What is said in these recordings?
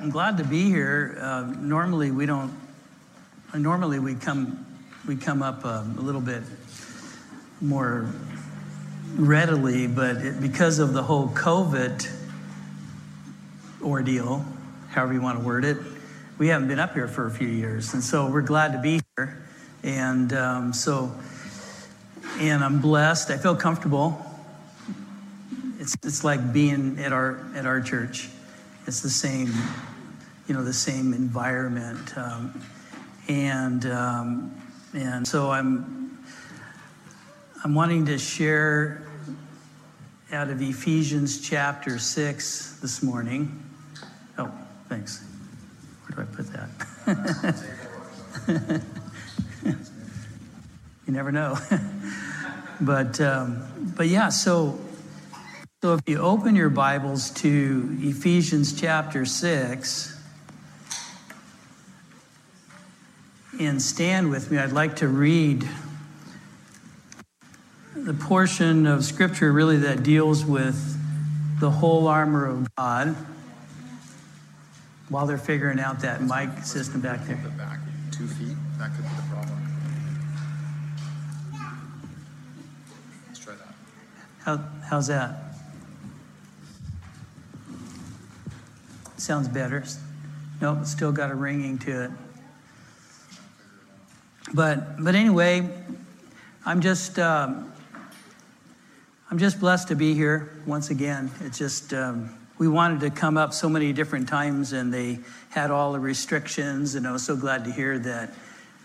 I'm glad to be here. Uh, normally we don't. Normally we come we come up um, a little bit more readily, but it, because of the whole COVID ordeal, however you want to word it, we haven't been up here for a few years, and so we're glad to be here. And um, so, and I'm blessed. I feel comfortable. It's it's like being at our at our church. It's the same, you know, the same environment, um, and um, and so I'm I'm wanting to share out of Ephesians chapter six this morning. Oh, thanks. Where do I put that? you never know. but um, but yeah, so so if you open your Bibles to Ephesians chapter six. And stand with me. I'd like to read the portion of Scripture really that deals with the whole armor of God while they're figuring out that mic system back there. The back two feet. That could be the problem. Let's try that. How, how's that? Sounds better. Nope, still got a ringing to it. But but anyway, I'm just um, I'm just blessed to be here once again. It's just um, we wanted to come up so many different times, and they had all the restrictions, and I was so glad to hear that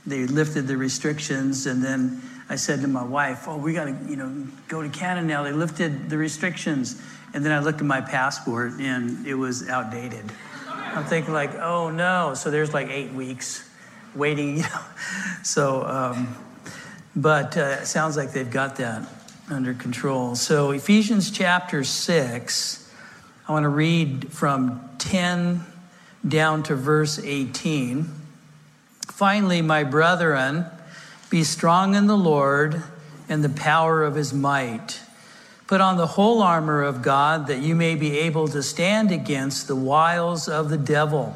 they lifted the restrictions. And then I said to my wife, "Oh, we got to you know go to Canada now. They lifted the restrictions." And then I looked at my passport, and it was outdated. I'm thinking like, "Oh no!" So there's like eight weeks waiting, you know. So, um, but uh, it sounds like they've got that under control. So, Ephesians chapter 6, I want to read from 10 down to verse 18. Finally, my brethren, be strong in the Lord and the power of his might. Put on the whole armor of God that you may be able to stand against the wiles of the devil.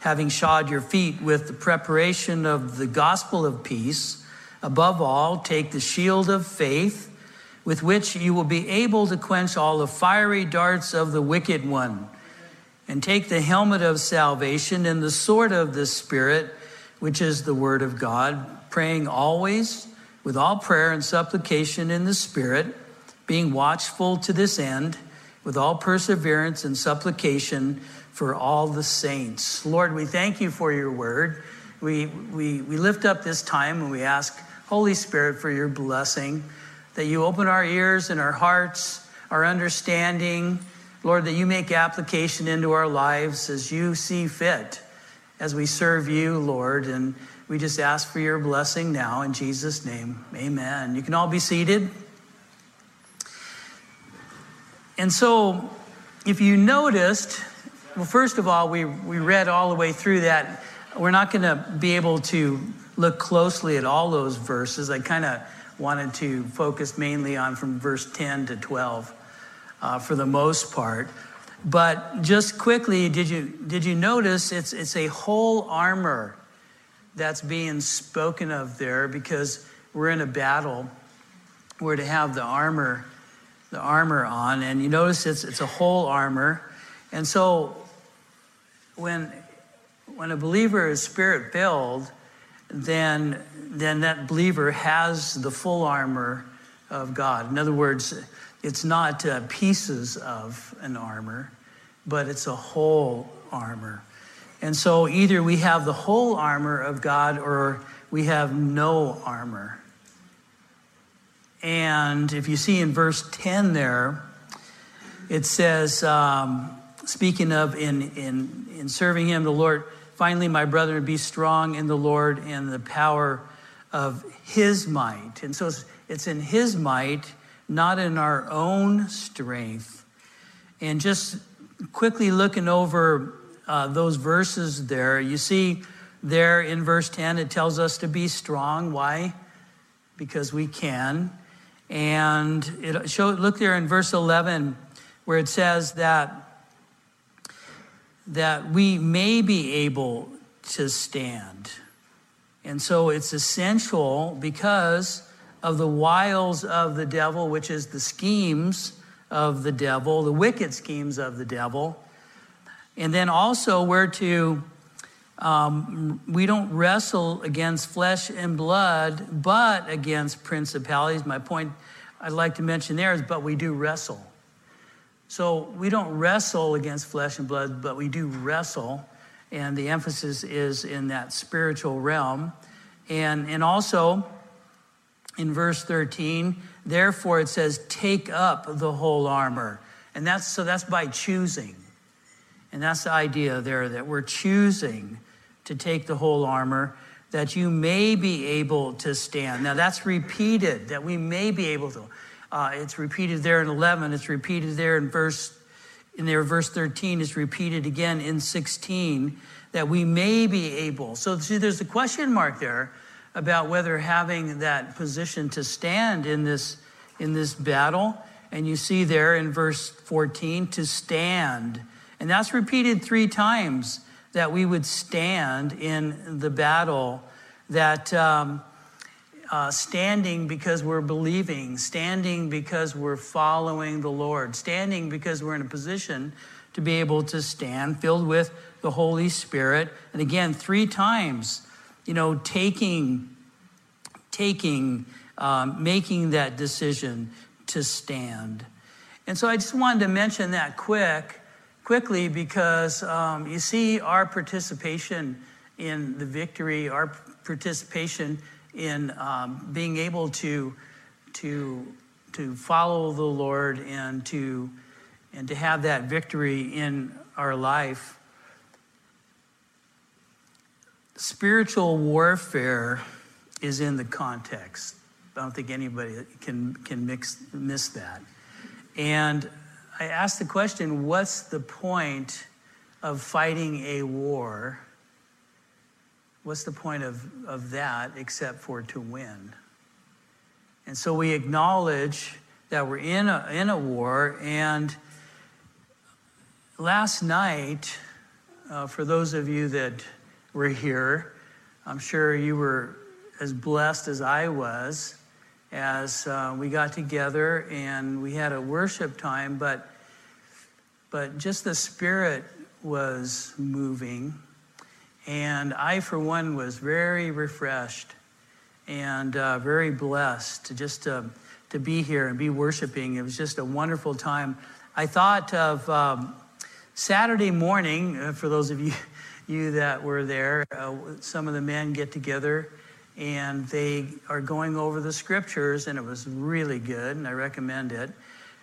having shod your feet with the preparation of the gospel of peace. Above all, take the shield of faith, with which you will be able to quench all the fiery darts of the wicked one. And take the helmet of salvation and the sword of the Spirit, which is the word of God, praying always with all prayer and supplication in the Spirit, being watchful to this end, with all perseverance and supplication for all the saints. Lord, we thank you for your word. We, we, we lift up this time and we ask, Holy Spirit, for your blessing, that you open our ears and our hearts, our understanding. Lord, that you make application into our lives as you see fit, as we serve you, Lord. And we just ask for your blessing now in Jesus' name. Amen. You can all be seated. And so, if you noticed, well, first of all, we, we read all the way through that. We're not going to be able to look closely at all those verses. I kind of wanted to focus mainly on from verse 10 to 12 uh, for the most part. But just quickly, did you, did you notice it's, it's a whole armor that's being spoken of there because we're in a battle. We're to have the armor, the armor on, and you notice it's, it's a whole armor. And so when, when a believer is spirit filled, then, then that believer has the full armor of God. In other words, it's not uh, pieces of an armor, but it's a whole armor. And so either we have the whole armor of God or we have no armor. And if you see in verse 10 there, it says, um, speaking of in, in, in serving Him, the Lord, finally, my brethren, be strong in the Lord and the power of His might. And so it's, it's in His might, not in our own strength. And just quickly looking over uh, those verses there, you see there in verse 10, it tells us to be strong. Why? Because we can. And it show, look there in verse 11 where it says that, that we may be able to stand. And so it's essential because of the wiles of the devil, which is the schemes of the devil, the wicked schemes of the devil. And then also, we're to, um, we don't wrestle against flesh and blood, but against principalities. My point I'd like to mention there is, but we do wrestle. So we don't wrestle against flesh and blood, but we do wrestle. And the emphasis is in that spiritual realm. And, and also, in verse 13, therefore it says, take up the whole armor. And that's so that's by choosing. And that's the idea there that we're choosing to take the whole armor that you may be able to stand. Now that's repeated, that we may be able to. Uh, it's repeated there in 11. It's repeated there in verse in there, verse 13 is repeated again in 16 that we may be able. So see, there's a question mark there about whether having that position to stand in this in this battle. And you see there in verse 14 to stand. And that's repeated three times that we would stand in the battle, that um, uh, standing because we're believing, standing because we're following the Lord, standing because we're in a position to be able to stand, filled with the Holy Spirit. And again, three times, you know, taking, taking, um, making that decision to stand. And so I just wanted to mention that quick quickly because um, you see our participation in the victory, our participation in um, being able to, to, to follow the Lord and to, and to have that victory in our life. Spiritual warfare is in the context. I don't think anybody can, can mix, miss that. And I asked the question what's the point of fighting a war? What's the point of, of that except for to win? And so we acknowledge that we're in a, in a war. And last night, uh, for those of you that were here, I'm sure you were as blessed as I was as uh, we got together and we had a worship time, but, but just the Spirit was moving. And I, for one, was very refreshed and uh, very blessed to just uh, to be here and be worshiping. It was just a wonderful time. I thought of um, Saturday morning, uh, for those of you, you that were there, uh, some of the men get together and they are going over the scriptures, and it was really good, and I recommend it,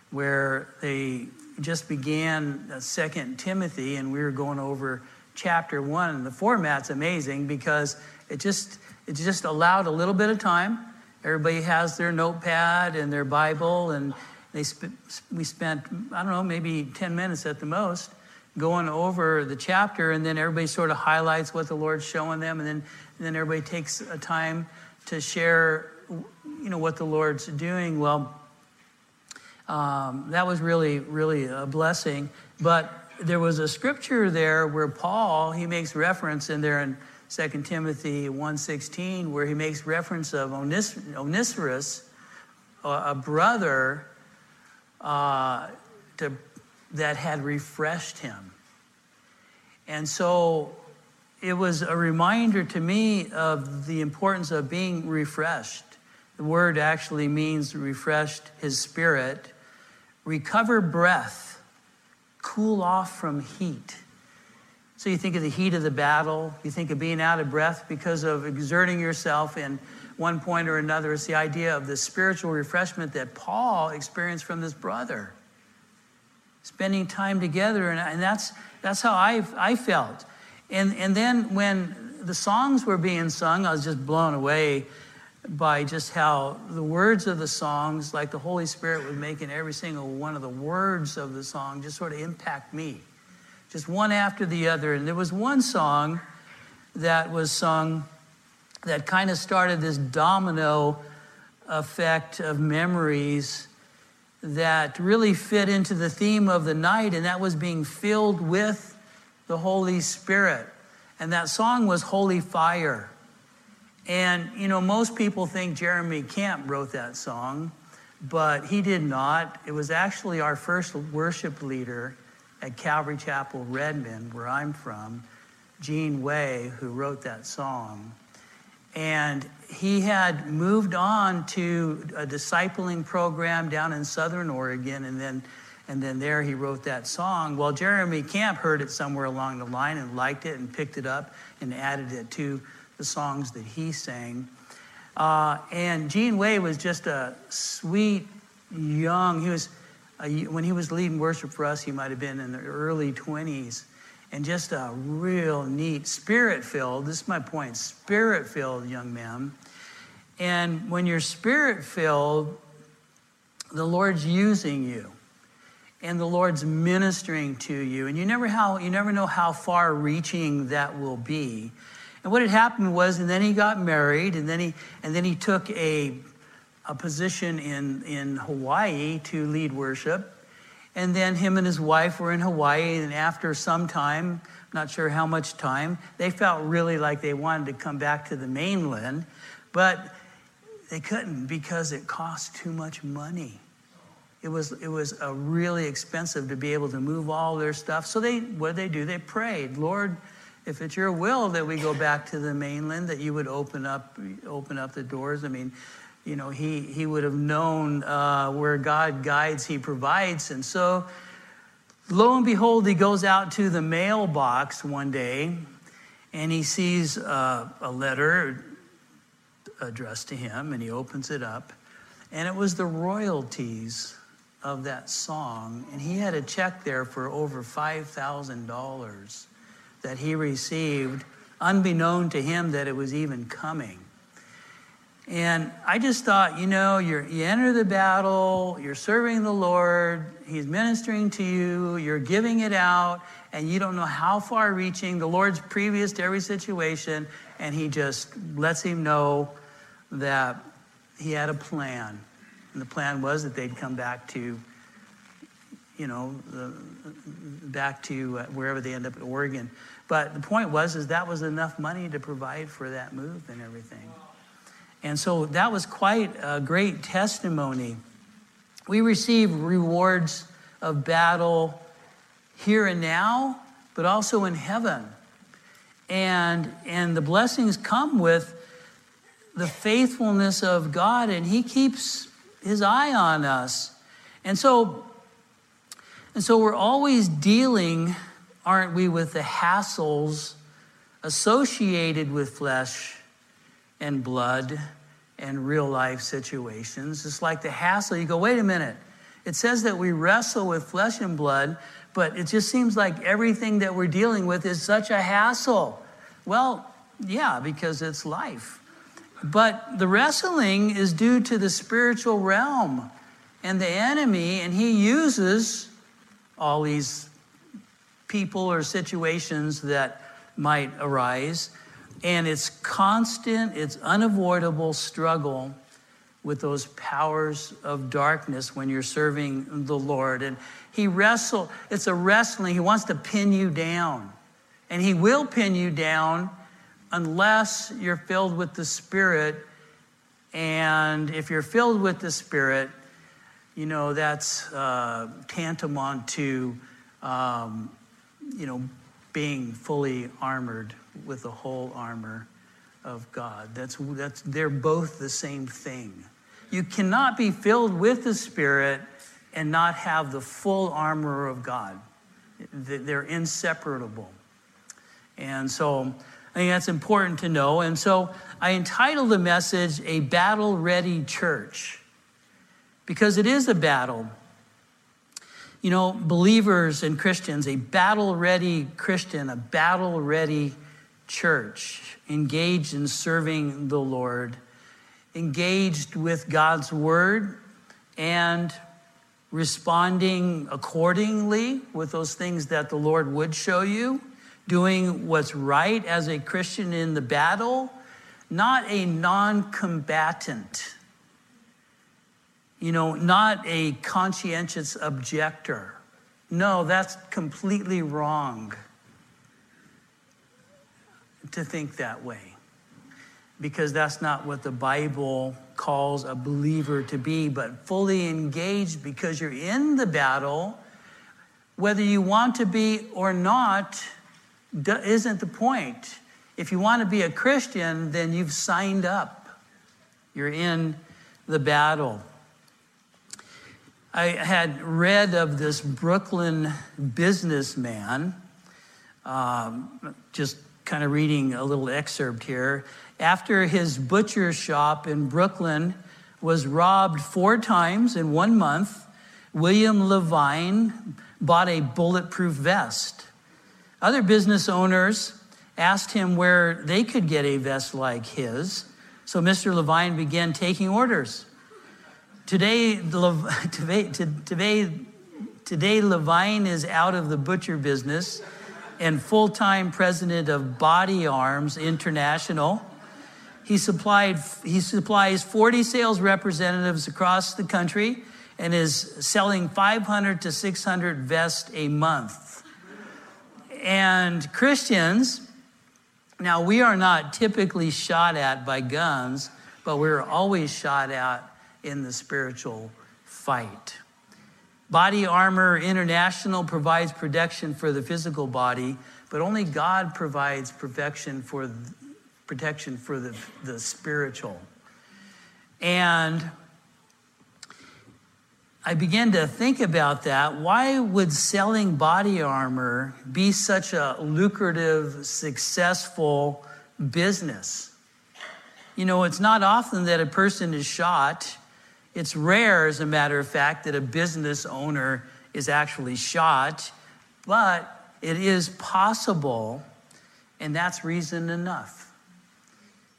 where they just began Second Timothy, and we were going over chapter one. And the format's amazing because it just it just allowed a little bit of time. Everybody has their notepad and their Bible, and they sp- we spent I don't know maybe ten minutes at the most going over the chapter, and then everybody sort of highlights what the Lord's showing them, and then and then everybody takes a time to share, you know, what the Lord's doing. Well, um, that was really, really a blessing. But there was a scripture there where Paul, he makes reference in there in 2 Timothy 1.16, where he makes reference of Onis- Onesiphorus, a brother uh, to, that had refreshed him. And so it was a reminder to me of the importance of being refreshed. The word actually means refreshed his spirit, recover breath, cool off from heat. So you think of the heat of the battle, you think of being out of breath because of exerting yourself in one point or another. It's the idea of the spiritual refreshment that Paul experienced from this brother. spending time together. And, and that's, that's how I, I felt. And, and then when the songs were being sung, I was just blown away by just how the words of the songs, like the Holy Spirit was making every single one of the words of the song just sort of impact me, just one after the other. And there was one song that was sung that kind of started this domino effect of memories that really fit into the theme of the night, and that was being filled with the Holy Spirit. And that song was Holy Fire. And, you know, most people think Jeremy Camp wrote that song, but he did not. It was actually our first worship leader at Calvary Chapel, Redmond, where I'm from, Gene Way, who wrote that song. And he had moved on to a discipling program down in southern Oregon, and then, and then there he wrote that song. Well, Jeremy Camp heard it somewhere along the line and liked it and picked it up and added it to the songs that he sang. Uh, and Gene Way was just a sweet, young, he was, a, when he was leading worship for us, he might have been in the early 20s. And just a real neat, spirit filled, this is my point, spirit filled young man. And when you're spirit filled, the Lord's using you and the Lord's ministering to you. And you never, how, you never know how far reaching that will be. And what had happened was, and then he got married, and then he, and then he took a, a position in, in Hawaii to lead worship. And then him and his wife were in Hawaii, and after some time, not sure how much time, they felt really like they wanted to come back to the mainland, but they couldn't because it cost too much money. It was, it was really expensive to be able to move all their stuff. So they, what did they do? They prayed, Lord, if it's your will that we go back to the mainland, that you would open up, open up the doors. I mean, you know, he, he would have known uh, where God guides, he provides. And so, lo and behold, he goes out to the mailbox one day and he sees uh, a letter addressed to him and he opens it up. And it was the royalties of that song. And he had a check there for over $5,000 that he received, unbeknown to him that it was even coming. And I just thought, you know, you enter the battle, you're serving the Lord, He's ministering to you, you're giving it out, and you don't know how far reaching. The Lord's previous to every situation, and He just lets him know that He had a plan. And the plan was that they'd come back to, you know, the, back to uh, wherever they end up in Oregon. But the point was, is that was enough money to provide for that move and everything. And so that was quite a great testimony. We receive rewards of battle here and now, but also in heaven. And, and the blessings come with the faithfulness of God, and He keeps His eye on us. And so, and so we're always dealing aren't we, with the hassles associated with flesh and blood and real life situations? It's like the hassle. You go, wait a minute. It says that we wrestle with flesh and blood, but it just seems like everything that we're dealing with is such a hassle. Well, yeah, because it's life. But the wrestling is due to the spiritual realm and the enemy, and he uses all these people or situations that might arise. And it's constant, it's unavoidable struggle with those powers of darkness when you're serving the Lord. And he wrestle, it's a wrestling. He wants to pin you down. And he will pin you down unless you're filled with the Spirit. And if you're filled with the Spirit, you know, that's uh, tantamount to um, you know, being fully armored with the whole armor of God. That's, that's, they're both the same thing. You cannot be filled with the Spirit and not have the full armor of God. They're inseparable. And so I think that's important to know. And so I entitled the message, A Battle Ready Church, because it is a battle. You know, believers and Christians, a battle ready Christian, a battle ready church, engaged in serving the Lord, engaged with God's word, and responding accordingly with those things that the Lord would show you, doing what's right as a Christian in the battle, not a non combatant, you know, not a conscientious objector. No, that's completely wrong to think that way because that's not what the Bible calls a believer to be, but fully engaged because you're in the battle. Whether you want to be or not isn't the point. If you want to be a Christian, then you've signed up, you're in the battle. I had read of this Brooklyn businessman, um, just kind of reading a little excerpt here after his butcher shop in Brooklyn was robbed four times in one month, William Levine bought a bulletproof vest. Other business owners asked him where they could get a vest like his, so Mr. Levine began taking orders. Today, today, today, today Levine is out of the butcher business and full time president of Body Armor International. He, supplied, he supplies 40 sales representatives across the country and is selling 500 to 600 vests a month. And Christians, now we are not typically shot at by guns, but we're always shot at in the spiritual fight. Body Armor International provides protection for the physical body, but only God provides protection for protection for the, the spiritual. And I began to think about that. Why would selling body armor be such a lucrative, successful business? You know, it's not often that a person is shot. It's rare, as a matter of fact, that a business owner is actually shot, but it is possible, and that's reason enough.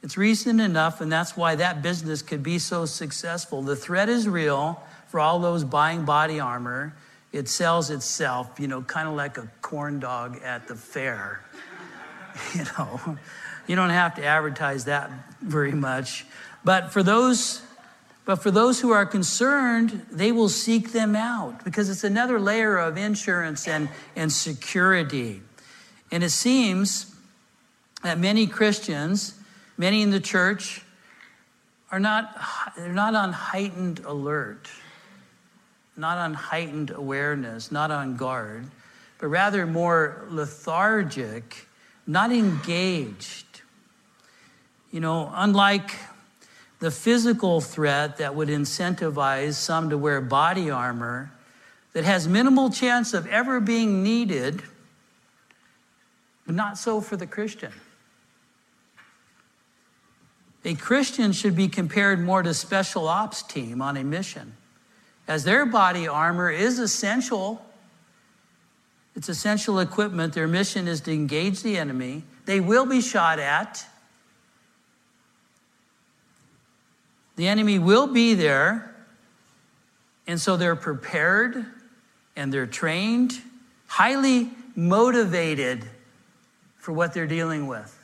It's reason enough, and that's why that business could be so successful. The threat is real for all those buying body armor. It sells itself, you know, kind of like a corn dog at the fair. you know, you don't have to advertise that very much. But for those but for those who are concerned, they will seek them out because it's another layer of insurance and, and security. And it seems that many Christians Many in the church are not, they're not on heightened alert, not on heightened awareness, not on guard, but rather more lethargic, not engaged. You know, unlike the physical threat that would incentivize some to wear body armor that has minimal chance of ever being needed, but not so for the Christian. A Christian should be compared more to special ops team on a mission, as their body armor is essential. It's essential equipment. Their mission is to engage the enemy. They will be shot at. The enemy will be there. And so they're prepared and they're trained, highly motivated for what they're dealing with.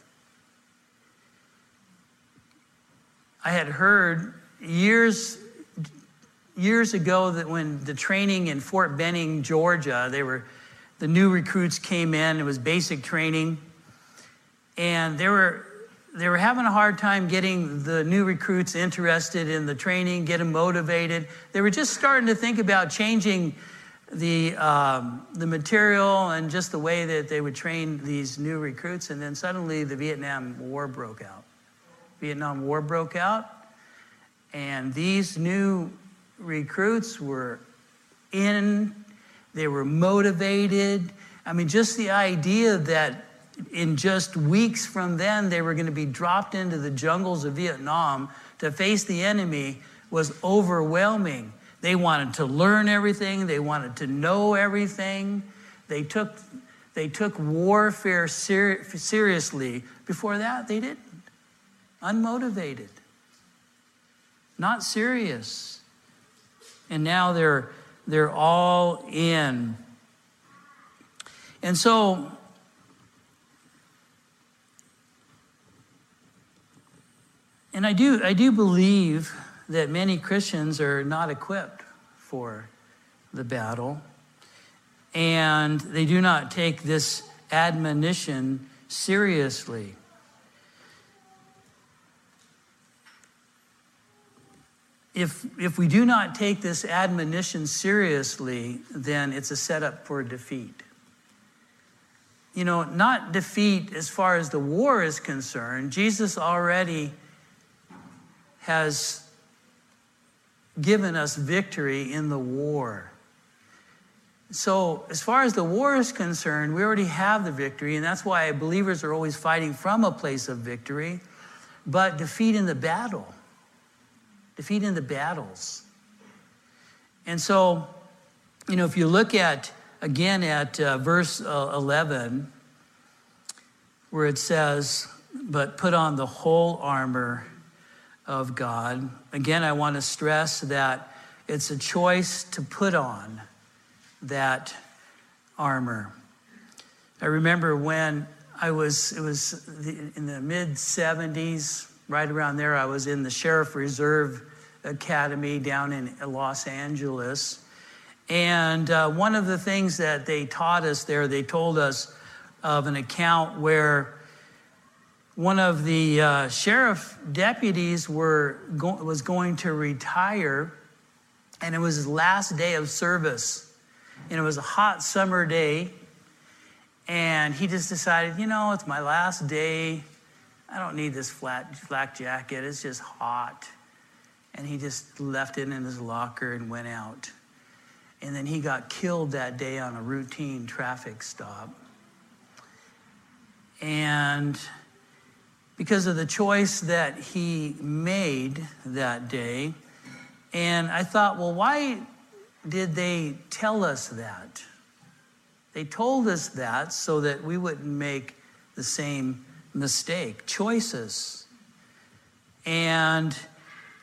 I had heard years years ago that when the training in Fort Benning, Georgia, they were the new recruits came in. It was basic training, and there were they were having a hard time getting the new recruits interested in the training, get them motivated. They were just starting to think about changing the um, the material and just the way that they would train these new recruits. And then suddenly the Vietnam War broke out. Vietnam War broke out, and these new recruits were in, they were motivated. I mean, just the idea that in just weeks from then they were going to be dropped into the jungles of Vietnam to face the enemy was overwhelming. They wanted to learn everything, they wanted to know everything. They took, they took warfare ser- seriously. Before that, they didn't. Unmotivated, not serious. And now they're, they're all in. And so, and I do, I do believe that many Christians are not equipped for the battle, and they do not take this admonition seriously. If, if we do not take this admonition seriously, then it's a setup for defeat. You know, not defeat as far as the war is concerned. Jesus already has given us victory in the war. So, as far as the war is concerned, we already have the victory, and that's why believers are always fighting from a place of victory. But defeat in the battle, defeat in the battles. And so, you know, if you look at, again, at uh, verse uh, 11, where it says, But put on the whole armor of God. Again, I want to stress that it's a choice to put on that armor. I remember when I was, it was in the mid 70s, right around there, I was in the Sheriff Reserve Academy down in Los Angeles. And uh, one of the things that they taught us there, they told us of an account where one of the uh, sheriff deputies were go- was going to retire, and it was his last day of service. And it was a hot summer day, and he just decided, you know, it's my last day. I don't need this flat flak jacket. It's just hot. And he just left it in his locker and went out. And then he got killed that day on a routine traffic stop. And because of the choice that he made that day. And I thought, well, why did they tell us that? They told us that so that we wouldn't make the same mistake. Choices. And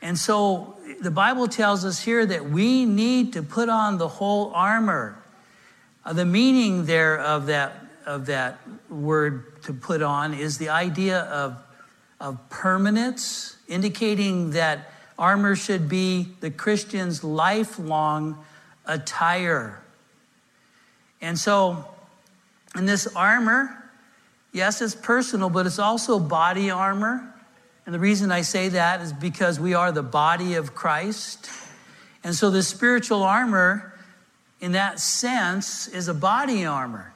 and so the Bible tells us here that we need to put on the whole armor. Uh, the meaning there of that of that word to put on is the idea of, of permanence, indicating that armor should be the Christian's lifelong attire. And so, in this armor, yes, it's personal, but it's also body armor. And the reason I say that is because we are the body of Christ. And so, the spiritual armor, in that sense, is a body armor.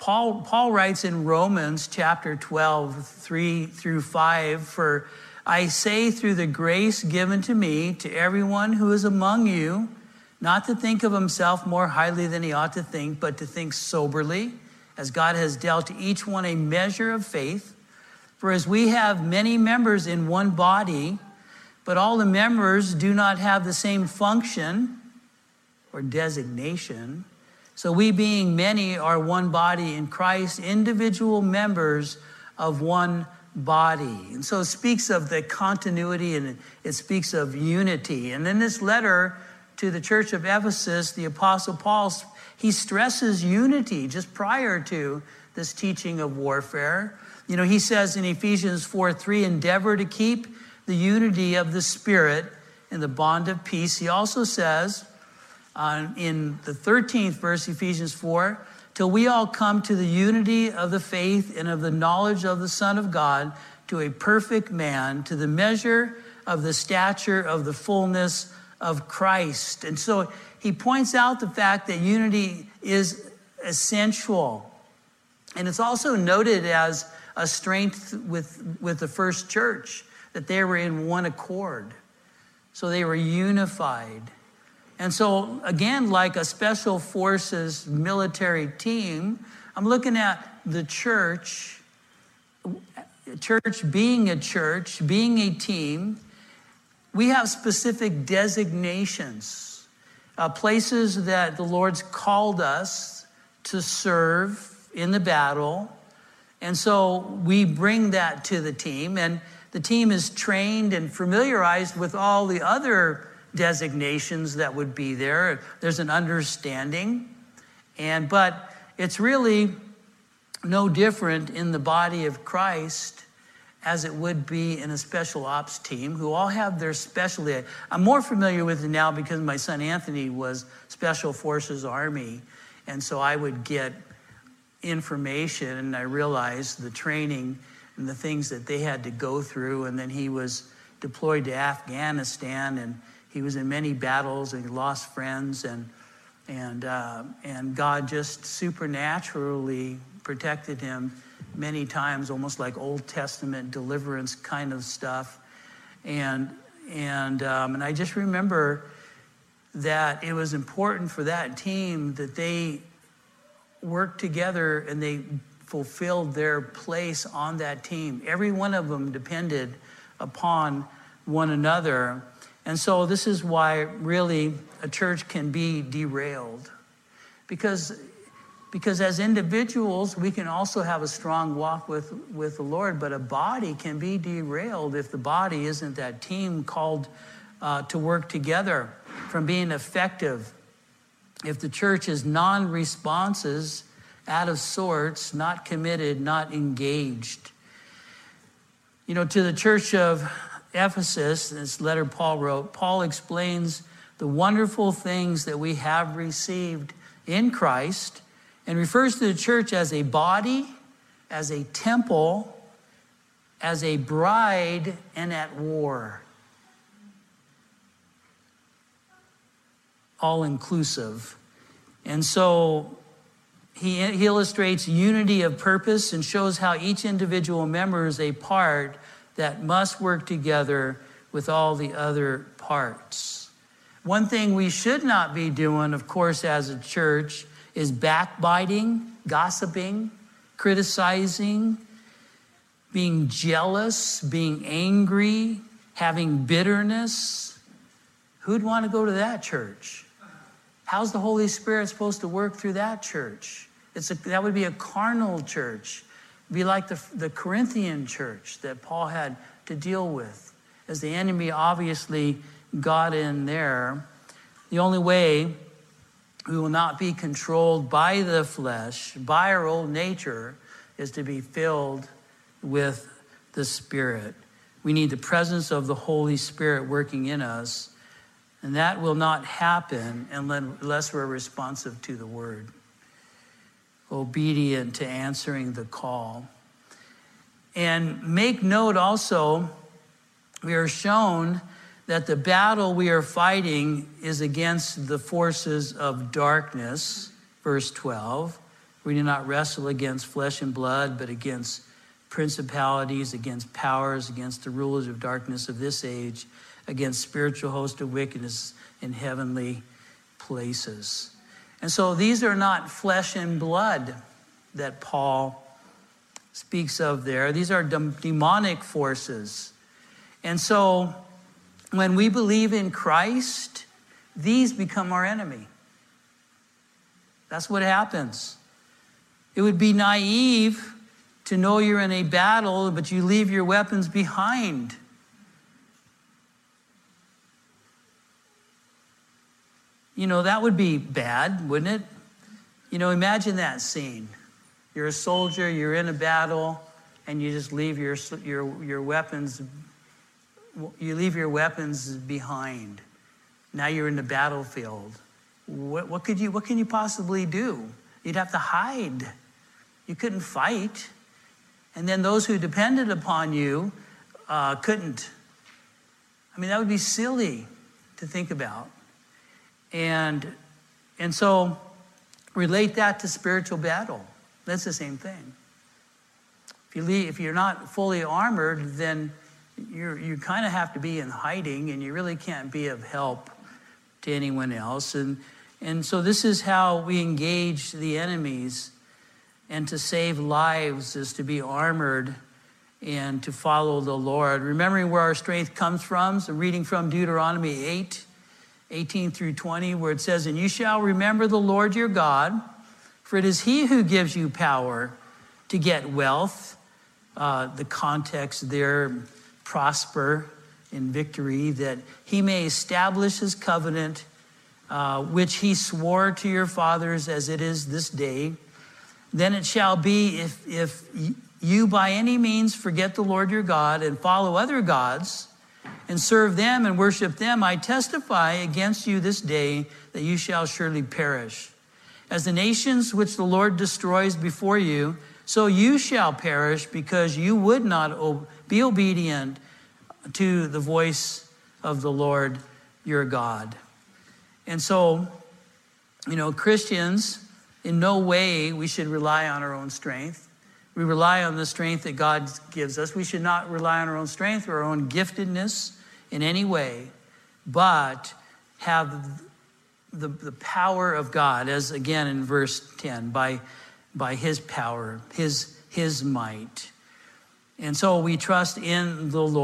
Paul, Paul writes in Romans chapter 12, 3 through 5, For I say through the grace given to me to everyone who is among you, not to think of himself more highly than he ought to think, but to think soberly, as God has dealt to each one a measure of faith. For as we have many members in one body, but all the members do not have the same function or designation, so we, being many, are one body in Christ, individual members of one body. And so it speaks of the continuity and it speaks of unity. And in this letter to the church of Ephesus, the Apostle Paul, he stresses unity just prior to this teaching of warfare. You know, he says in Ephesians 4 3, endeavor to keep the unity of the Spirit in the bond of peace. He also says, uh, in the 13th verse, Ephesians 4, till we all come to the unity of the faith and of the knowledge of the Son of God, to a perfect man, to the measure of the stature of the fullness of Christ. And so he points out the fact that unity is essential. And it's also noted as a strength with, with the first church, that they were in one accord. So they were unified. And so, again, like a special forces military team, I'm looking at the church, church being a church, being a team, we have specific designations, uh, places that the Lord's called us to serve in the battle. And so we bring that to the team, and the team is trained and familiarized with all the other designations that would be there. There's an understanding. And but it's really no different in the body of Christ as it would be in a special ops team who all have their specialty. I'm more familiar with it now because my son Anthony was Special Forces Army. And so I would get information and I realized the training and the things that they had to go through. And then he was deployed to Afghanistan and he was in many battles and he lost friends and and uh, and God just supernaturally protected him many times, almost like Old Testament deliverance kind of stuff. And, and, um, and I just remember that it was important for that team that they worked together and they fulfilled their place on that team. Every one of them depended upon one another. And so, this is why really a church can be derailed. Because because as individuals, we can also have a strong walk with, with the Lord, but a body can be derailed if the body isn't that team called uh, to work together from being effective. If the church is non responses, out of sorts, not committed, not engaged. You know, to the church of Ephesus, this letter Paul wrote, Paul explains the wonderful things that we have received in Christ and refers to the church as a body, as a temple, as a bride, and at war. All inclusive. And so he, he illustrates unity of purpose and shows how each individual member is a part that must work together with all the other parts. One thing we should not be doing, of course, as a church is backbiting, gossiping, criticizing, being jealous, being angry, having bitterness. Who'd want to go to that church? How's the Holy Spirit supposed to work through that church? It's a, that would be a carnal church. Be like the, the Corinthian church that Paul had to deal with. As the enemy obviously got in there, the only way we will not be controlled by the flesh, by our old nature, is to be filled with the Spirit. We need the presence of the Holy Spirit working in us, and that will not happen unless we're responsive to the Word, obedient to answering the call. And make note also, we are shown that the battle we are fighting is against the forces of darkness, verse 12. We do not wrestle against flesh and blood, but against principalities, against powers, against the rulers of darkness of this age, against spiritual hosts of wickedness in heavenly places. And so these are not flesh and blood that Paul speaks of there. These are demonic forces. And so when we believe in Christ, these become our enemy. That's what happens. It would be naive to know you're in a battle, but you leave your weapons behind. You know, that would be bad, wouldn't it? You know, imagine that scene. You're a soldier, you're in a battle, and you just leave your, your, your weapons you leave your weapons behind. Now you're in the battlefield. What, what, could you, what can you possibly do? You'd have to hide. You couldn't fight. And then those who depended upon you uh, couldn't. I mean, that would be silly to think about. And, and so relate that to spiritual battle. That's the same thing. If, you leave, if you're not fully armored, then you you kind of have to be in hiding and you really can't be of help to anyone else. And, and so this is how we engage the enemies. And to save lives is to be armored and to follow the Lord. Remembering where our strength comes from, so reading from Deuteronomy 8, 18 through 20, where it says, And you shall remember the Lord your God, for it is he who gives you power to get wealth. Uh, the context there, prosper in victory, that he may establish his covenant, uh, which he swore to your fathers as it is this day. Then it shall be if, if you by any means forget the Lord your God and follow other gods and serve them and worship them, I testify against you this day that you shall surely perish. As the nations which the Lord destroys before you, so you shall perish because you would not be obedient to the voice of the Lord your God. And so, you know, Christians, in no way we should rely on our own strength. We rely on the strength that God gives us. We should not rely on our own strength or our own giftedness in any way, but have the, the power of God, as again in verse 10, by, by his power, his, his might. And so we trust in the Lord.